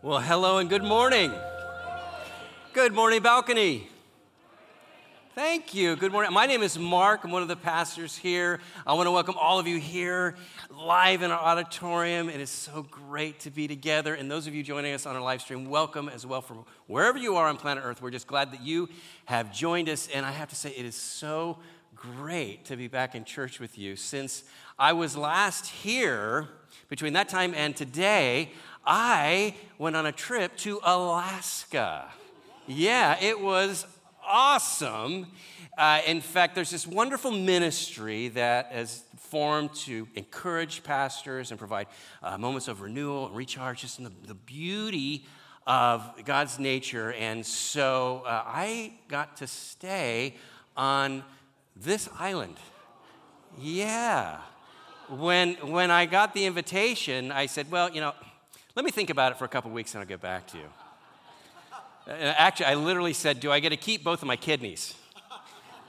Well, hello and good morning. Good morning, balcony. Thank you. Good morning. My name is Mark. I'm one of the pastors here. I want to welcome all of you here live in our auditorium. It is so great to be together. And those of you joining us on our live stream, welcome as well from wherever you are on planet Earth. We're just glad that you have joined us. And I have to say, it is so great to be back in church with you. Since I was last here, between that time and today, I went on a trip to Alaska. Yeah, it was awesome. Uh, in fact, there's this wonderful ministry that has formed to encourage pastors and provide uh, moments of renewal and recharge, just in the, the beauty of God's nature. And so uh, I got to stay on this island. Yeah. When, when I got the invitation, I said, well, you know, let me think about it for a couple weeks and I'll get back to you. Uh, actually, I literally said, Do I get to keep both of my kidneys?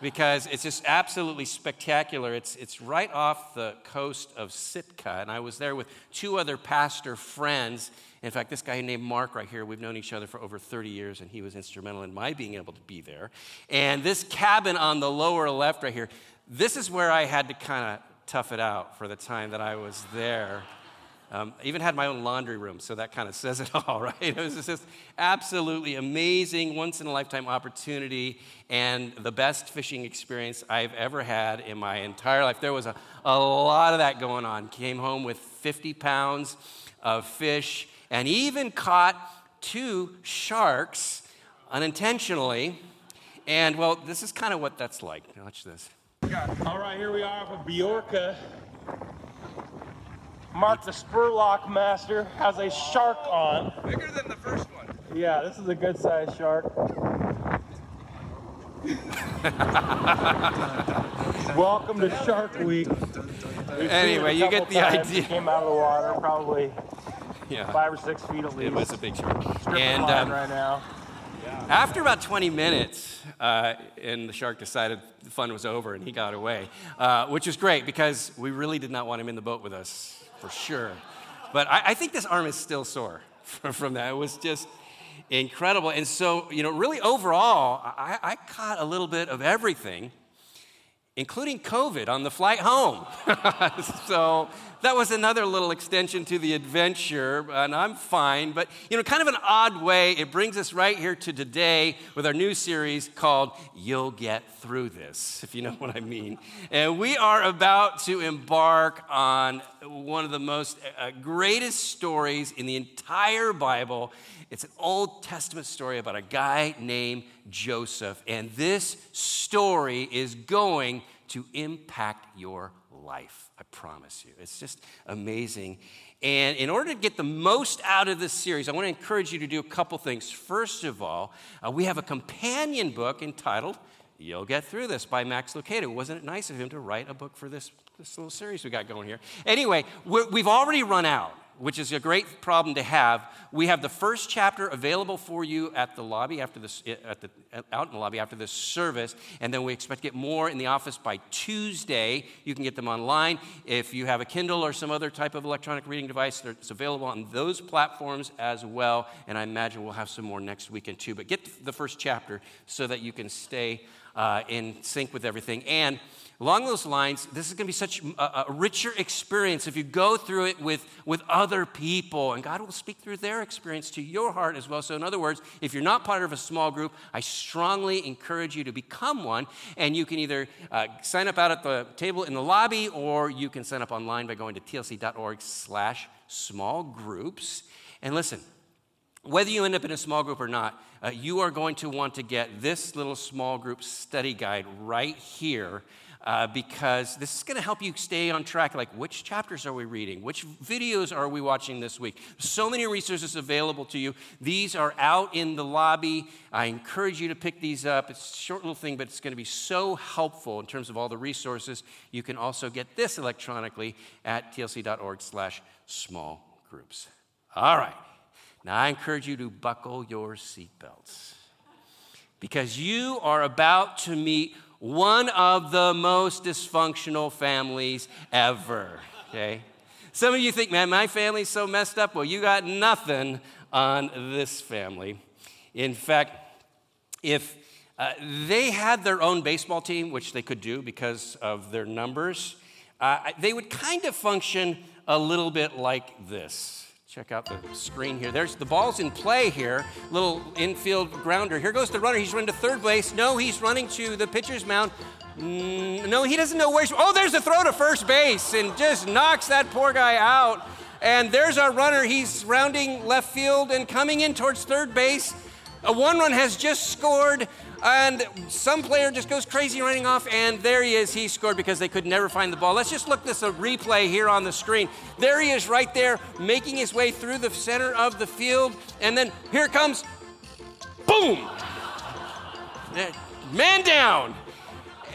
Because it's just absolutely spectacular. It's, it's right off the coast of Sitka, and I was there with two other pastor friends. In fact, this guy named Mark right here, we've known each other for over 30 years, and he was instrumental in my being able to be there. And this cabin on the lower left right here, this is where I had to kind of tough it out for the time that I was there. Um, I even had my own laundry room, so that kind of says it all, right? It was just absolutely amazing, once in a lifetime opportunity, and the best fishing experience I've ever had in my entire life. There was a, a lot of that going on. Came home with 50 pounds of fish, and even caught two sharks unintentionally. And well, this is kind of what that's like. Watch this. All right, here we are for Bjorka. Mark the Spurlock Master has a shark on. Bigger than the first one. Yeah, this is a good sized shark. Welcome to Shark Week. We've Anyway, seen it a you get the times. idea. It came out of the water, probably Yeah, five or six feet at least. it was a big shark. Stripping And um, right now. After about 20 minutes, uh, and the shark decided the fun was over and he got away, uh, which was great because we really did not want him in the boat with us, for sure. But I, I think this arm is still sore from, that. It was just incredible. And so, you know, really overall, I, I caught a little bit of everything, including COVID on the flight home. so that was another little extension to the adventure, and I'm fine. But, you know, kind of an odd way, it brings us right here to today with our new series called You'll Get Through This, if you know what I mean. And we are about to embark on one of the most uh, greatest stories in the entire Bible. It's an Old Testament story about a guy named Joseph. And this story is going to impact your life. I promise you. It's just amazing. And in order to get the most out of this series, I want to encourage you to do a couple things. First of all, uh, we have a companion book entitled You'll Get Through This by Max Lucado. Wasn't it nice of him to write a book for this, this little series we got going here? Anyway, we've already run out which is a great problem to have. We have the first chapter available for you at the lobby after this, eh, at the, eh, out in the lobby after this service, and then we expect to get more in the office by Tuesday. You can get them online. If you have a Kindle or some other type of electronic reading device, it's available on those platforms as well. And I imagine we'll have some more next weekend too. But get the first chapter so that you can stay uh, in sync with everything. And Along those lines, this is going to be such a, a, richer experience if you go through it with, with other people, and God will speak through their experience to your heart as well. So, in other words, if you're not part of a small group, I strongly encourage you to become one, and you can either uh, sign up out at the table in the lobby, or you can sign up online by going to tlc.org/slash small groups. And listen, whether you end up in a small group or not, uh, you are going to want to get this little small group study guide right here uh, because this is going to help you stay on track. Like, which chapters are we reading? Which videos are we watching this week? So many resources available to you. These are out in the lobby. I encourage you to pick these up. It's a short little thing, but it's going to be so helpful in terms of all the resources. You can also get this electronically at tlc.org slash small groups. All right. Now, I encourage you to buckle your seatbelts because you are about to meet one of the most dysfunctional families ever, okay? Some of you think, man, my family's so messed up. Well, you got nothing on this family. In fact, if uh, they had their own baseball team, which they could do because of their numbers, uh, they would kind of function a little bit like this. Check out the screen here. There's the ball's in play here. Little infield grounder. Here goes the runner. He's running to third base. No, he's running to the pitcher's mound. Mm, no, he doesn't know where he's. Oh, there's a throw to first base and just knocks that poor guy out. And there's our runner. He's rounding left field and coming in towards third base. A one run has just scored and some player just goes crazy running off, and there he is. He scored because they could never find the ball. Let's just look this a replay here on the screen. There he is right there, making his way through the center of the field, and then here comes, boom, eh, man down.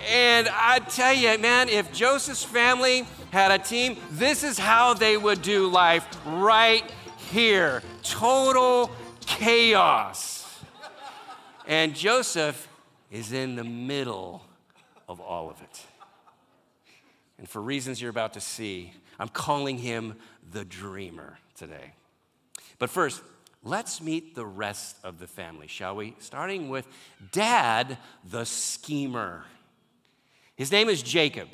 And I tell you, man, if Joseph's family had a team, this is how they would do life right here. Total chaos. And Joseph is in the middle of all of it. And for reasons you're about to see, I'm calling him the dreamer today. But first, let's meet the rest of the family, shall we? Starting with dad, the schemer. His name is Jacob.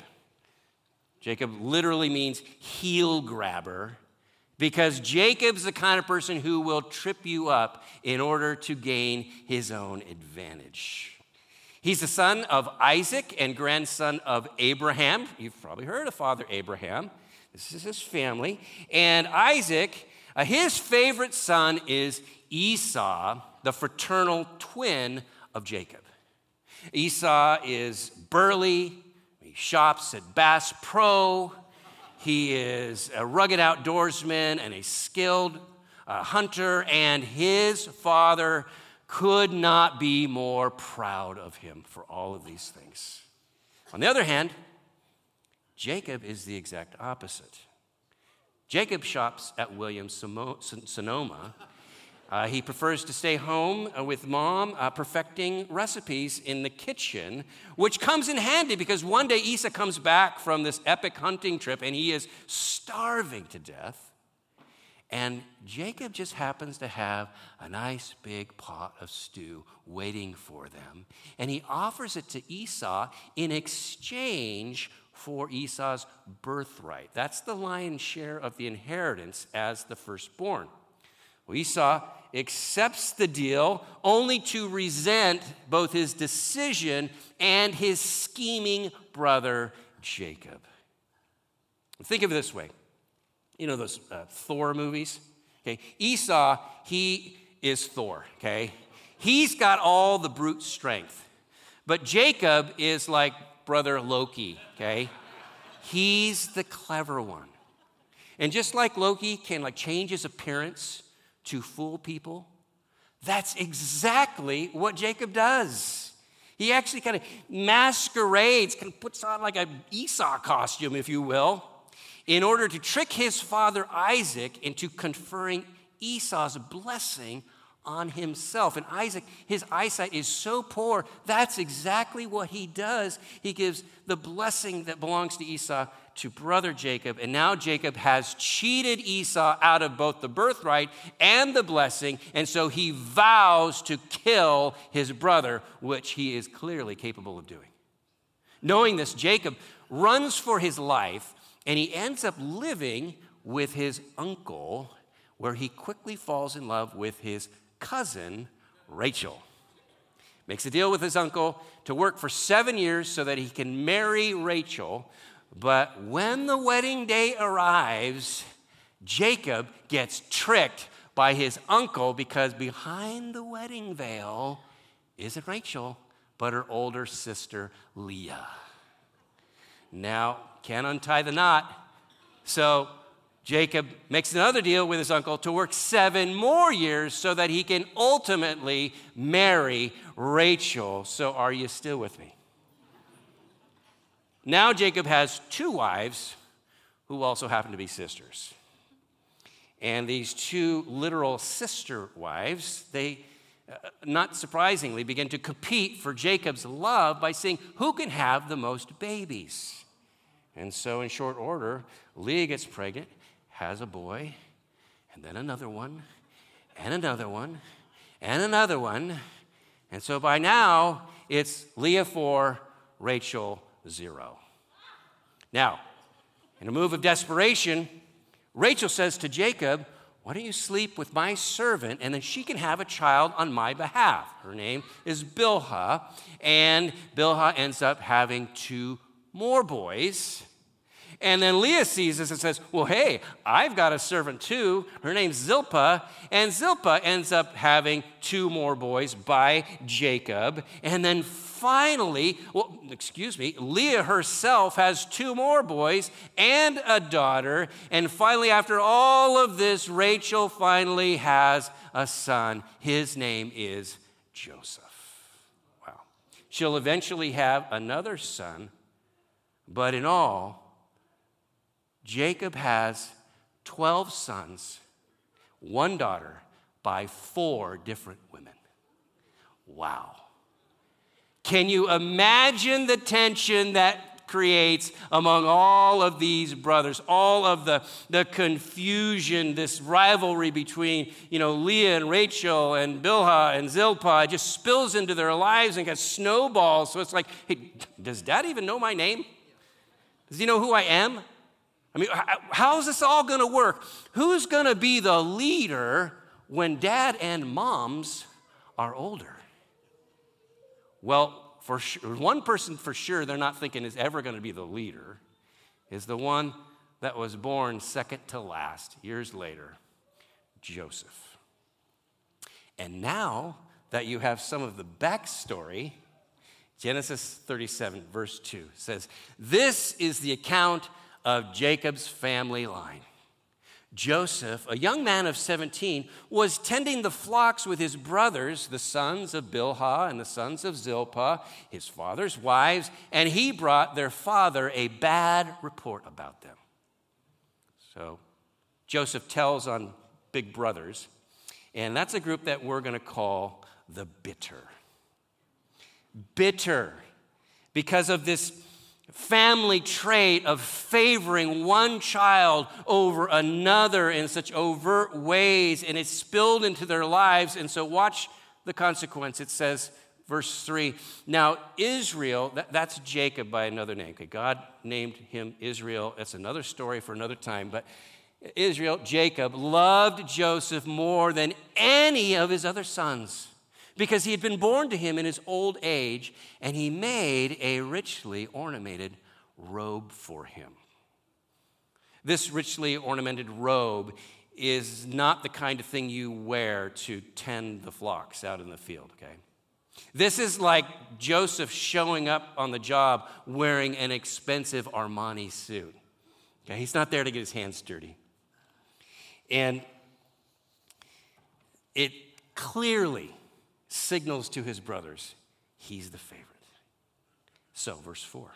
Jacob literally means heel grabber because Jacob's the kind of person who will trip you up in order to gain his own advantage. He's the son of Isaac and grandson of Abraham. You've probably heard of Father Abraham. This is his family. And Isaac, uh, his favorite son is Esau, the fraternal twin of Jacob. Esau is burly, he shops at Bass Pro. He is a rugged outdoorsman and a skilled uh, hunter, and his father could not be more proud of him for all of these things. On the other hand, Jacob is the exact opposite. Jacob shops at Williams Sonoma uh, he prefers to stay home uh, with mom, uh, perfecting recipes in the kitchen, which comes in handy because one day Esau comes back from this epic hunting trip and he is starving to death. And Jacob just happens to have a nice big pot of stew waiting for them. And he offers it to Esau in exchange for Esau's birthright. That's the lion's share of the inheritance as the firstborn. Esau accepts the deal only to resent both his decision and his scheming brother Jacob. Think of it this way you know those uh, Thor movies? Okay, Esau, he is Thor, okay? He's got all the brute strength. But Jacob is like brother Loki, okay? He's the clever one. And just like Loki can like change his appearance to fool people? That's exactly what Jacob does. He actually kind of masquerades, kind of puts on like an Esau costume, if you will, in order to trick his father Isaac into conferring Esau's blessing on himself. And Isaac, his eyesight is so poor, that's exactly what he does. He gives the blessing that belongs to Esau to brother Jacob, and now Jacob has cheated Esau out of both the birthright and the blessing, and so he vows to kill his brother, which he is clearly capable of doing. Knowing this, Jacob runs for his life, and he ends up living with his uncle, where he quickly falls in love with his cousin, Rachel. Makes a deal with his uncle to work for seven years so that he can marry Rachel but when the wedding day arrives, Jacob gets tricked by his uncle because behind the wedding veil isn't Rachel, but her older sister, Leah. Now, can't untie the knot. So Jacob makes another deal with his uncle to work seven more years so that he can ultimately marry Rachel. So, are you still with me? Now Jacob has two wives who also happen to be sisters. And these two literal sister wives, they, uh, not surprisingly, begin to compete for Jacob's love by saying, Who can have the most babies? And so, in short order, Leah gets pregnant, has a boy, and then another one, and another one, and another one. And so by now, it's Leah 4, Rachel 0. Now, in a move of desperation, Rachel says to Jacob, Why don't you sleep with my servant and then she can have a child on my behalf? Her name is Bilhah, and Bilhah ends up having two more boys. And then Leah sees this and says, Well, hey, I've got a servant too. Her name's Zilpah. And Zilpah ends up having two more boys by Jacob. And then finally, well, excuse me, Leah herself has two more boys and a daughter. And finally, after all of this, Rachel finally has a son. His name is Joseph. Wow. She'll eventually have another son, but in all, Jacob has 12 sons, one daughter, by four different women. Wow. Can you imagine the tension that creates among all of these brothers, all of the, the confusion, this rivalry between, you know, Leah and Rachel and Bilhah and Zilpah just spills into their lives and gets snowballs. So it's like, hey, does dad even know my name? Does he know who I am? I mean, how's this all going to work? Who's going to be the leader when dad and moms are older? Well, for sure, one person for sure they're not thinking is ever going to be the leader is the one that was born second to last, years later, Joseph. And now that you have some of the backstory, Genesis 37, verse 2 says, This is the account of Jacob's family line. Joseph, a young man of 17, was tending the flocks with his brothers, the sons of Bilhah and the sons of Zilpah, his father's wives, and he brought their father a bad report about them. So Joseph tells on big brothers, and that's a group that we're going to call the bitter. Bitter because of this family trait of favoring one child over another in such overt ways, and it's spilled into their lives. And so, watch the consequence. It says, verse 3 Now, Israel, that, that's Jacob by another name. Okay, God named him Israel. That's another story for another time. But Israel, Jacob, loved Joseph more than any of his other sons because he had been born to him in his old age, and he made a richly ornamented robe for him. This richly ornamented robe is not the kind of thing you wear to tend the flocks out in the field, okay? This is like Joseph showing up on the job wearing an expensive Armani suit. Okay, he's not there to get his hands dirty. And it clearly signals to his brothers he's the favorite. So, verse 4.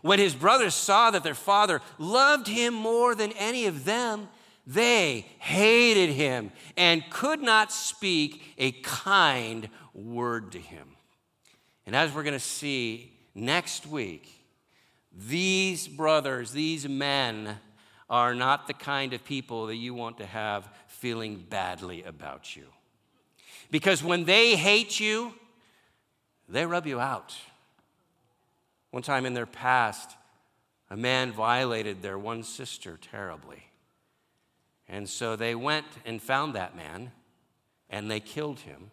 When his brothers saw that their father loved him more than any of them, they hated him and could not speak a kind word to him. And as we're going to see next week, these brothers, these men, are not the kind of people that you want to have feeling badly about you. Because when they hate you, they rub you out. One time in their past, a man violated their one sister terribly. And so they went and found that man and they killed him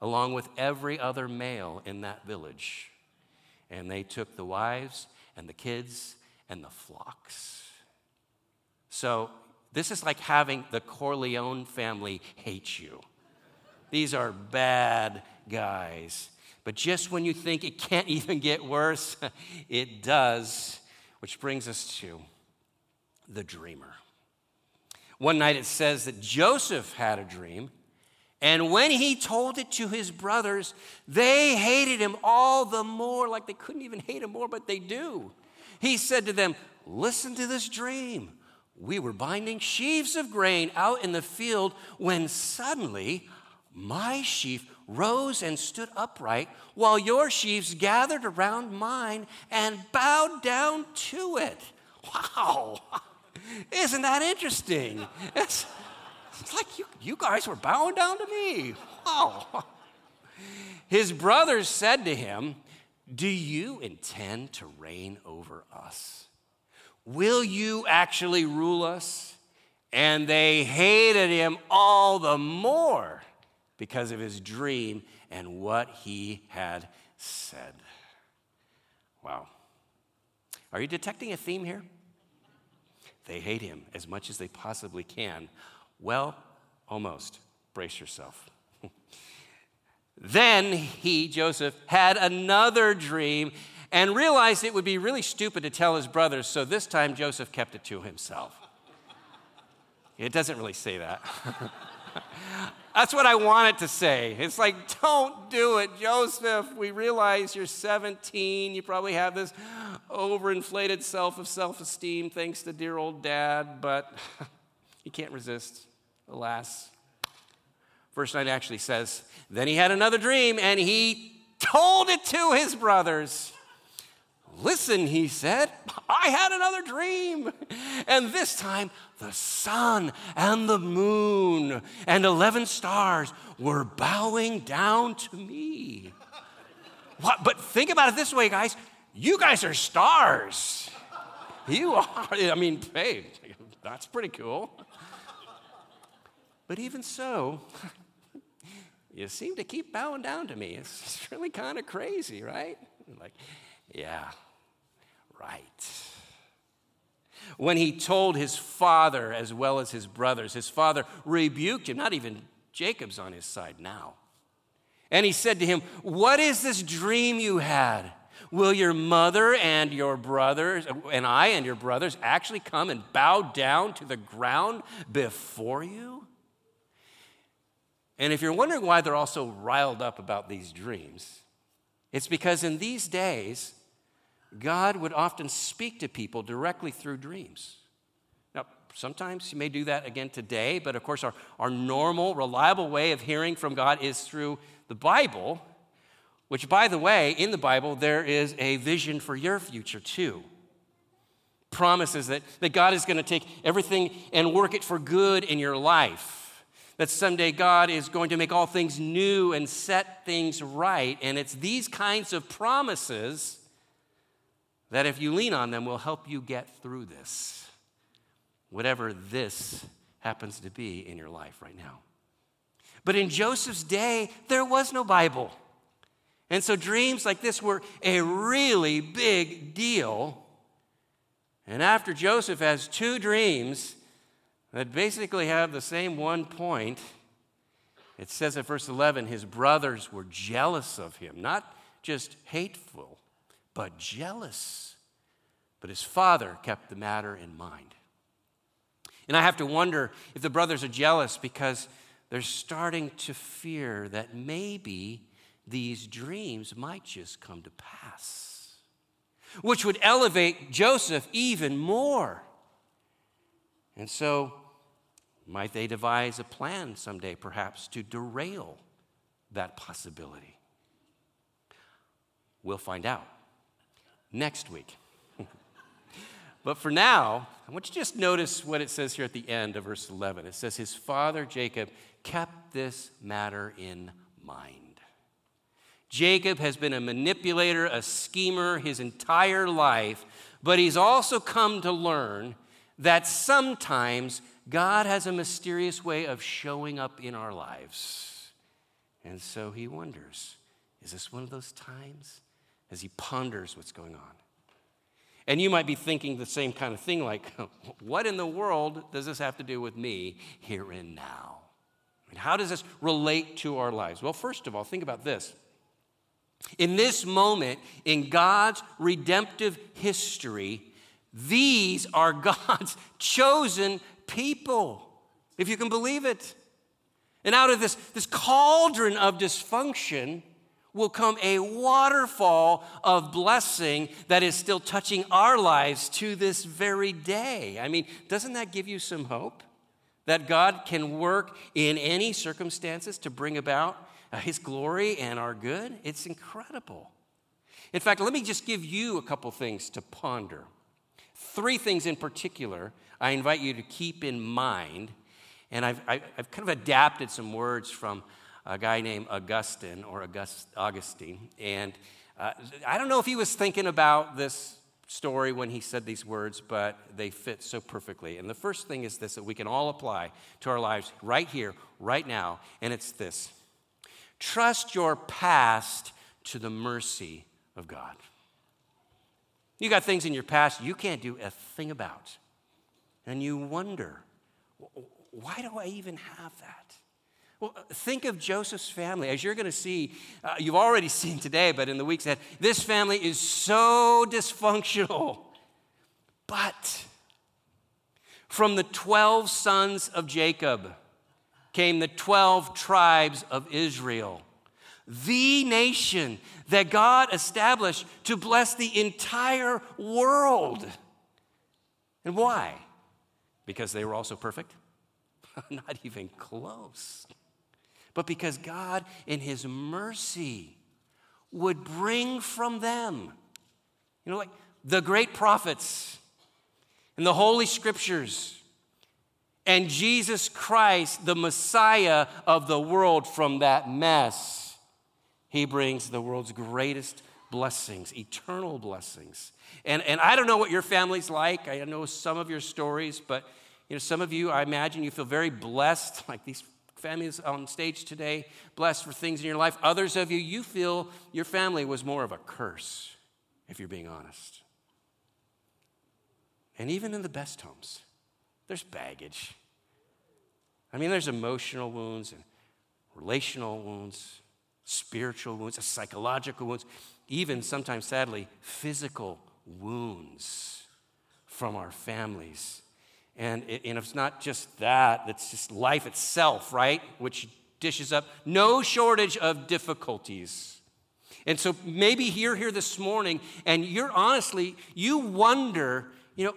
along with every other male in that village. And they took the wives and the kids and the flocks. So this is like having the Corleone family hate you. These are bad guys. But just when you think it can't even get worse, it does. Which brings us to the dreamer. One night it says that Joseph had a dream, and when he told it to his brothers, they hated him all the more, like they couldn't even hate him more, but they do. He said to them, Listen to this dream. We were binding sheaves of grain out in the field when suddenly my sheaf rose and stood upright, while your sheaves gathered around mine and bowed down to it. Wow. Isn't that interesting? It's, it's like you, you guys were bowing down to me. Wow. His brothers said to him, Do you intend to reign over us? Will you actually rule us? And they hated him all the more because of his dream and what he had said. Wow. Are you detecting a theme here? They hate him as much as they possibly can. Well, almost. Brace yourself. then he, Joseph, had another dream and realized it would be really stupid to tell his brothers, so this time Joseph kept it to himself. It doesn't really say that. That's what I wanted to say. It's like, don't do it, Joseph. We realize you're 17. You probably have this overinflated self of self esteem thanks to dear old dad, but you can't resist, alas. Verse 9 actually says, Then he had another dream and he told it to his brothers. Listen, he said, I had another dream. And this time, the sun and the moon and 11 stars were bowing down to me. What? But think about it this way, guys. You guys are stars. You are. I mean, hey, that's pretty cool. But even so, you seem to keep bowing down to me. It's really kind of crazy, right? Like, yeah, right. When he told his father as well as his brothers, his father rebuked him. Not even Jacob's on his side now. And he said to him, What is this dream you had? Will your mother and your brothers, and I and your brothers, actually come and bow down to the ground before you? And if you're wondering why they're all so riled up about these dreams, it's because in these days, God would often speak to people directly through dreams. Now, sometimes He may do that again today, but of course, our, our normal, reliable way of hearing from God is through the Bible, which, by the way, in the Bible, there is a vision for your future too. Promises that, that God is going to take everything and work it for good in your life that someday God is going to make all things new and set things right. And it's these kinds of promises that if you lean on them will help you get through this, whatever this happens to be in your life right now. But in Joseph's day, there was no Bible. And so dreams like this were a really big deal. And after Joseph has two dreams that basically have the same one point, it says in verse 11 his brothers were jealous of him, not just hateful, but jealous. But his father kept the matter in mind. And I have to wonder if the brothers are jealous because they're starting to fear that maybe these dreams might just come to pass, which would elevate Joseph even more. And so, might they devise a plan someday, perhaps, to derail that possibility? We'll find out next week. but for now, I want you to just notice what it says here at the end of verse 11. It says, His father Jacob kept this matter in mind. Jacob has been a manipulator, a schemer his entire life, but he's also come to learn that sometimes God has a mysterious way of showing up in our lives. And so he wonders is this one of those times? As he ponders what's going on. And you might be thinking the same kind of thing like, what in the world does this have to do with me here and now? How does this relate to our lives? Well, first of all, think about this. In this moment in God's redemptive history, these are God's chosen people, if you can believe it. And out of this, this cauldron of dysfunction, will come a waterfall of blessing that is still touching our lives to this very day. I mean, doesn't that give you some hope? That God can work in any circumstances to bring about uh, His glory and our good? It's incredible. In fact, let me just give you a couple things to ponder. Three things in particular I invite you to keep in mind, and I've, I've kind of adapted some words from a guy named Augustine or August, Augustine. And uh, I don't know if he was thinking about this story when he said these words, but they fit so perfectly. And the first thing is this that we can all apply to our lives right here, right now, and it's this trust your past to the mercy of God. You got things in your past you can't do a thing about. And you wonder, why do I even have that? Well, think of Joseph's family. As you're going to see, uh, you've already seen today, but in the weeks ahead, this family is so dysfunctional. But from the 12 sons of Jacob came the 12 tribes of Israel, the nation that God established to bless the entire world. And why? Because they were also perfect? Not even close. But because God, in His mercy, would bring from them, you know, like the great prophets and the Holy Scriptures and Jesus Christ, the Messiah of the world, from that mess. He brings the world's greatest blessings, eternal blessings. And, and I don't know what your family's like. I know some of your stories, but you know, some of you, I imagine you feel very blessed, like these families on stage today, blessed for things in your life. Others of you, you feel your family was more of a curse, if you're being honest. And even in the best homes, there's baggage. I mean, there's emotional wounds and relational wounds, spiritual wounds, psychological wounds, even sometimes, sadly, physical wounds from our families. And, it, and it's not just that, it's just life itself, right? Which dishes up no shortage of difficulties. And so maybe you're here this morning and you're honestly, you wonder, you know,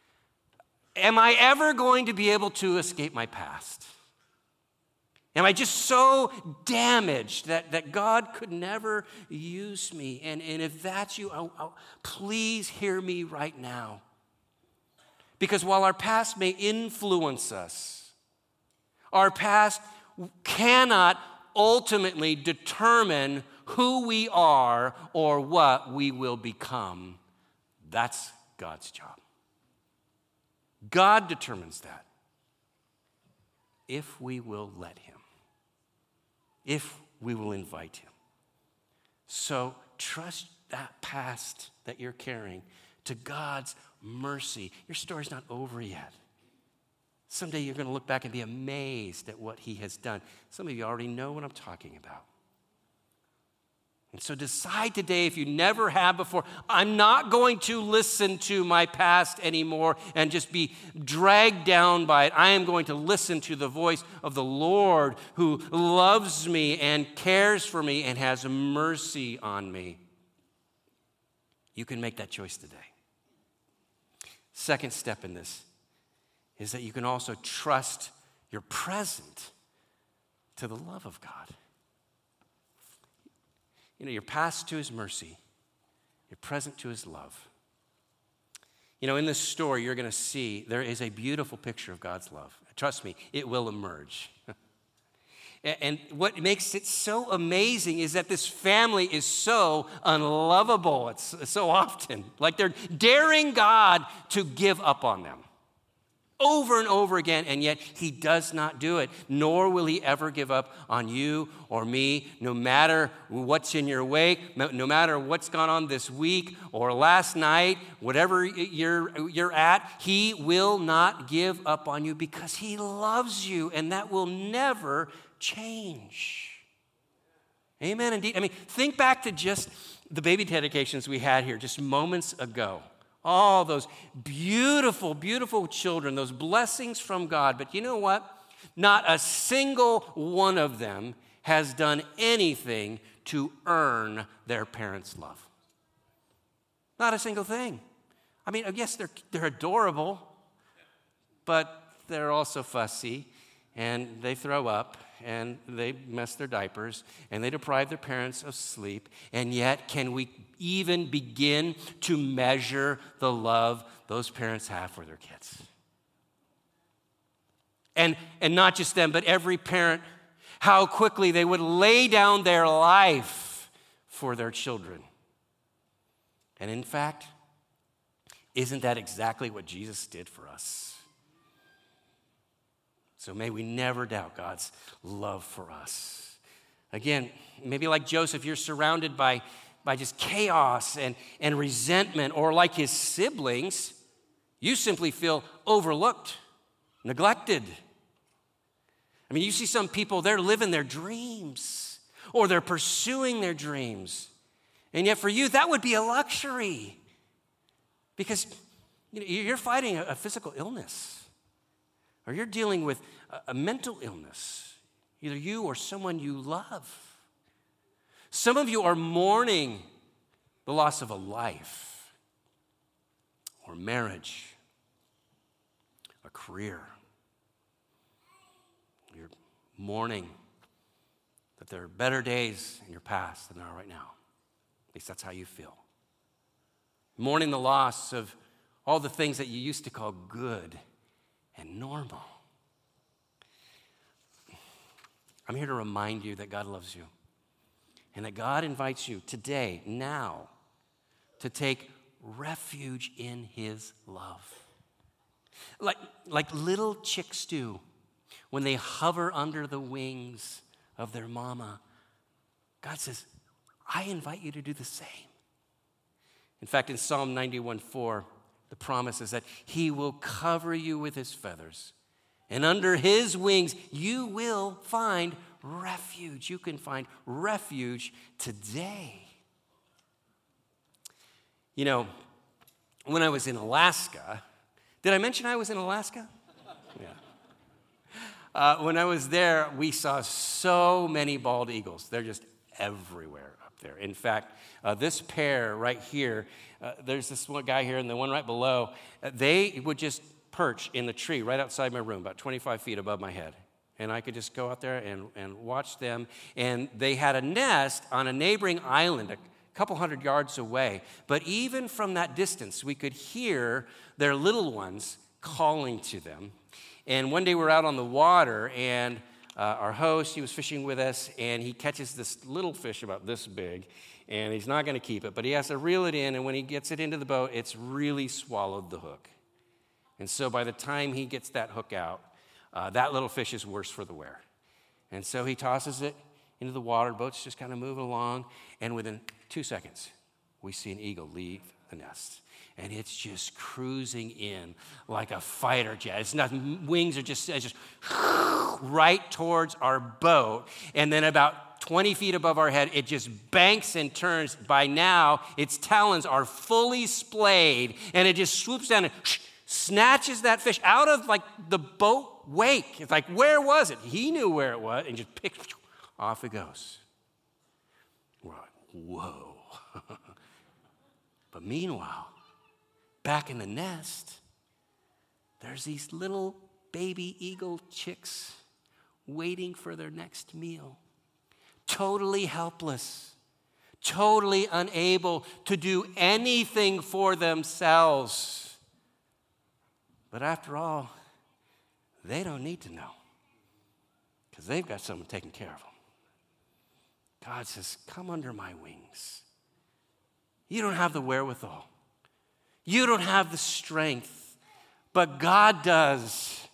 am I ever going to be able to escape my past? Am I just so damaged that, that God could never use me? And, and if that's you, I'll, I'll, please hear me right now. Because while our past may influence us, our past cannot ultimately determine who we are or what we will become. That's God's job. God determines that if we will let Him, if we will invite Him. So trust that past that you're carrying to God's mercy. Your story's not over yet. Someday you're going to look back and be amazed at what he has done. Some of you already know what I'm talking about. And so decide today, if you never have before, I'm not going to listen to my past anymore and just be dragged down by it. I am going to listen to the voice of the Lord who loves me and cares for me and has mercy on me. You can make that choice today. Second step in this is that you can also trust your present to the love of God. You know, you're past to his mercy, you're present to his love. You know, in this story, you're going to see there is a beautiful picture of God's love. Trust me, it will emerge. And what makes it so amazing is that this family is so unlovable. It's so often like they're daring God to give up on them over and over again, and yet He does not do it, nor will He ever give up on you or me, no matter what's in your wake, no matter what's gone on this week or last night, whatever you're, you're at, He will not give up on you because He loves you, and that will never change. Amen. Indeed. I mean, think back to just the baby dedications we had here just moments ago. All those beautiful, beautiful children, those blessings from God. But you know what? Not a single one of them has done anything to earn their parents' love. Not a single thing. I mean, oh, yes, they're, they're adorable, but they're also fussy and they throw up and they mess their diapers and they deprive their parents of sleep. And yet, can we even begin to measure the love those parents have for their kids? And, and not just them, but every parent, how quickly they would lay down their life for their children. And in fact, isn't that exactly what Jesus did for us? So may we never doubt God's love for us. Again, maybe like Joseph, you're surrounded by, by just chaos and, and resentment, or like his siblings, you simply feel overlooked, neglected. I mean, you see some people, they're living their dreams or they're pursuing their dreams. And yet, for you, that would be a luxury because you know, you're fighting a physical illness or you're dealing with a, mental illness, either you or someone you love. Some of you are mourning the loss of a life or marriage, a career. You're mourning that there are better days in your past than there are right now. At least that's how you feel. Mourning the loss of all the things that you used to call good and normal. I'm here to remind you that God loves you and that God invites you today, now, to take refuge in His love. Like, like little chicks do when they hover under the wings of their mama. God says, I invite you to do the same. In fact, in Psalm 91 4, the promise is that He will cover you with His feathers, and under His wings you will find refuge. You can find refuge today. You know, when I was in Alaska, did I mention I was in Alaska? Yeah. Uh, when I was there, we saw so many bald eagles. They're just everywhere there. In fact, uh, this pair right here, uh, there's this one guy here and the one right below, uh, they would just perch in the tree right outside my room, about 25 feet above my head. And I could just go out there and, and watch them. And they had a nest on a neighboring island, a couple hundred yards away. But even from that distance, we could hear their little ones calling to them. And one day we we're out on the water, and uh, our host, he was fishing with us, and he catches this little fish about this big and he's not going to keep it, but he has to reel it in, and when he gets it into the boat, it's really swallowed the hook. And so by the time he gets that hook out, uh, that little fish is worse for the wear. And so he tosses it into the water, boat's just kind of moving along, and within two seconds, we see an eagle leave the nest. And it's just cruising in like a fighter jet. It's not, wings are just, just right towards our boat. And then about 20 feet above our head. It just banks and turns. By now, its talons are fully splayed, and it just swoops down and snatches that fish out of like the boat wake. It's like, where was it? He knew where it was, and just picks, off it goes. We're like, whoa. but meanwhile, back in the nest, there's these little baby eagle chicks waiting for their next meal totally helpless, totally unable to do anything for themselves. But after all, they don't need to know because they've got someone taking care of them. God says, Come under my wings. You don't have the wherewithal, you don't have the strength, but God does,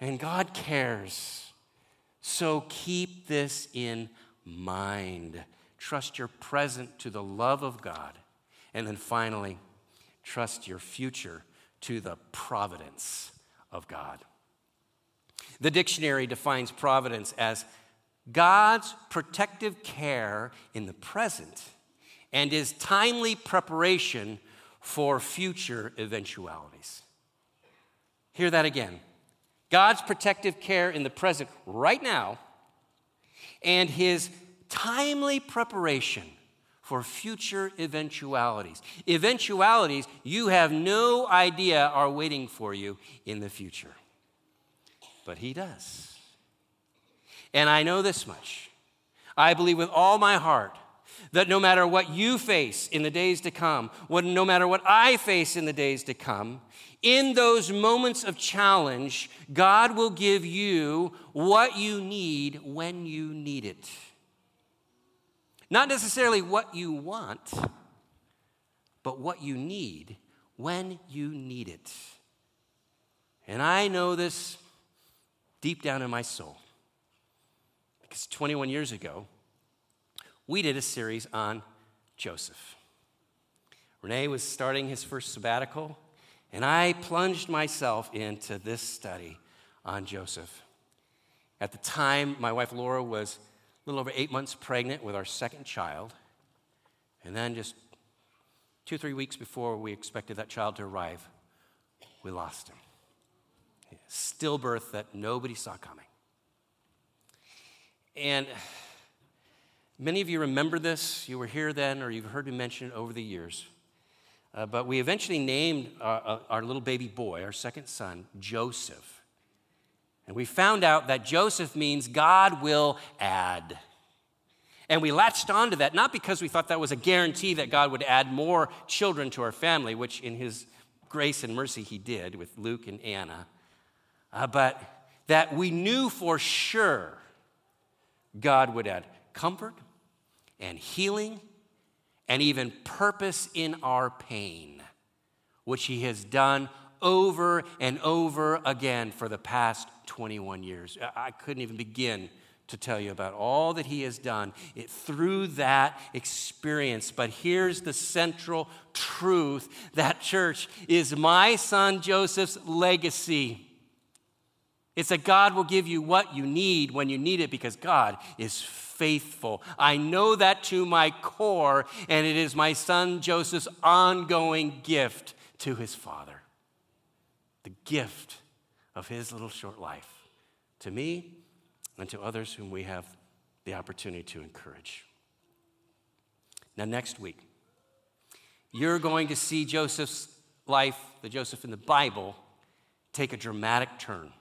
and God cares. So keep this in mind. Trust your present to the love of God. And then finally, trust your future to the providence of God. The dictionary defines providence as God's protective care in the present and his timely preparation for future eventualities. Hear that again. God's protective care in the present right now and his timely preparation for future eventualities. Eventualities you have no idea are waiting for you in the future. but He does. And I know this much I believe with all my heart that no matter what you face in the days to come, what, no matter what I face in the days to come, in those moments of challenge, God will give you what you need when you need it. Not necessarily what you want, but what you need when you need it. And I know this deep down in my soul. Because 21 years ago, we did a series on Joseph. Renee was starting his first sabbatical, and I plunged myself into this study on Joseph. At the time, my wife Laura was a little over eight months pregnant with our second child. And then, just two, three weeks before we expected that child to arrive, we lost him. Stillbirth that nobody saw coming. And many of you remember this. You were here then, or you've heard me mention it over the years. Uh, but we eventually named our, uh, our little baby boy, our second son, Joseph. And we found out that Joseph means God will add. And we latched onto that, not because we thought that was a guarantee that God would add more children to our family, which in his grace and mercy he did with Luke and Anna, uh, but that we knew for sure God would add comfort and healing and even purpose in our pain, which He has done over and over again for the past 21 years. I couldn't even begin to tell you about all that He has done it, through that experience. But here's the central truth that church is my son Joseph's legacy. It's that God will give you what you need when you need it because God is faithful. I know that to my core, and it is my son Joseph's ongoing gift to his father. The gift of his little short life to me and to others whom we have the opportunity to encourage. Now, next week, you're going to see Joseph's life, the Joseph in the Bible, take a dramatic turn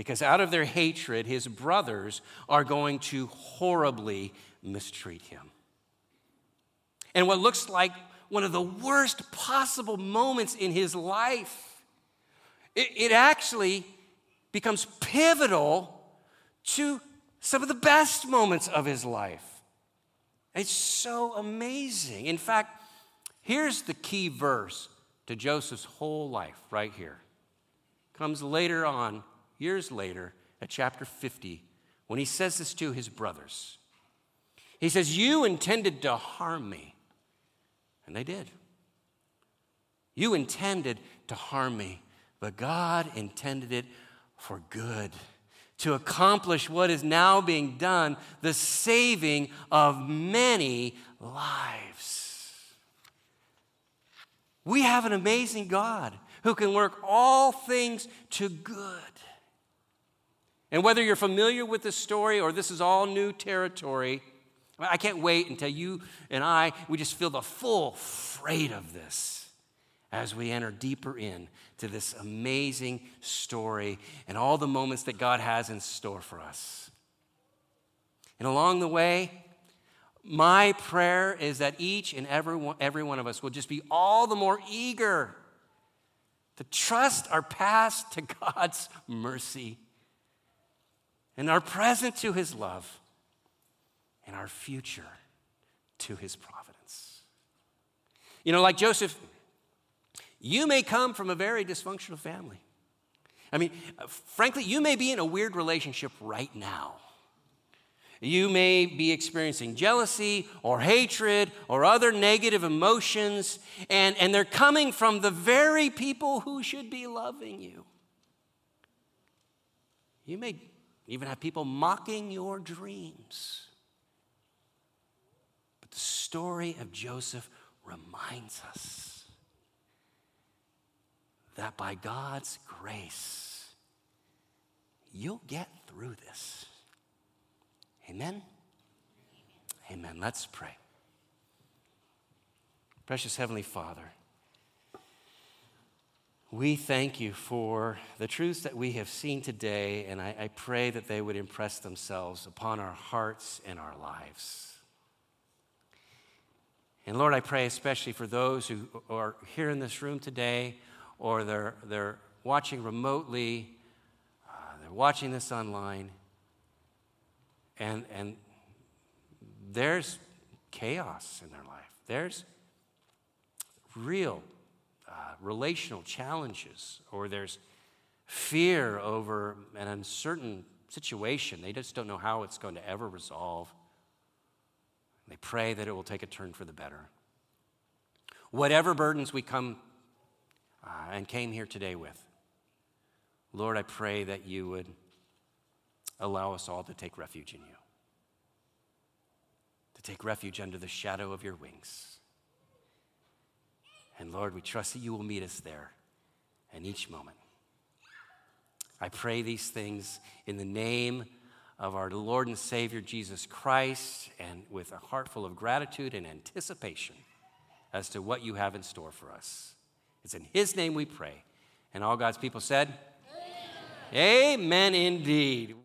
because out of their hatred, his brothers are going to horribly mistreat him. And what looks like one of the worst possible moments in his life, it, it actually becomes pivotal to some of the best moments of his life. It's so amazing. In fact, here's the key verse to Joseph's whole life right here. Comes later on years later at chapter 50 when he says this to his brothers. He says, You intended to harm me. And they did. You intended to harm me, but God intended it for good to accomplish what is now being done the saving of many lives. We have an amazing God who can work all things to good and whether you're familiar with this story or this is all new territory, I can't wait until you and I, we just feel the full freight of this as we enter deeper in to this amazing story and all the moments that God has in store for us. And along the way, my prayer is that each and every one, every one of us will just be all the more eager to trust our past to God's mercy and our present to his love, and our future to his providence. You know, like Joseph, you may come from a very dysfunctional family. I mean, uh, frankly, you may be in a weird relationship right now. You may be experiencing jealousy or hatred or other negative emotions, and, and they're coming from the very people who should be loving you. You may even have people mocking your dreams. But the story of Joseph reminds us that by God's grace, you'll get through this. Amen? Amen. Let's pray. Precious Heavenly Father, We thank you for the truths that we have seen today, and I, I, pray that they would impress themselves upon our hearts and our lives. And Lord, I pray especially for those who are here in this room today or they're, they're watching remotely, uh, they're watching this online, and, and there's chaos in their life. There's real uh, relational challenges, or there's fear over an uncertain situation. They just don't know how it's going to ever resolve. They pray that it will take a turn for the better. Whatever burdens we come uh, and came here today with, Lord, I pray that you would allow us all to take refuge in you, to take refuge under the shadow of your wings. And Lord, we trust that you will meet us there in each moment. I pray these things in the name of our Lord and Savior Jesus Christ and with a heart full of gratitude and anticipation as to what you have in store for us. It's in His name we pray. And all God's people said, Amen, Amen indeed.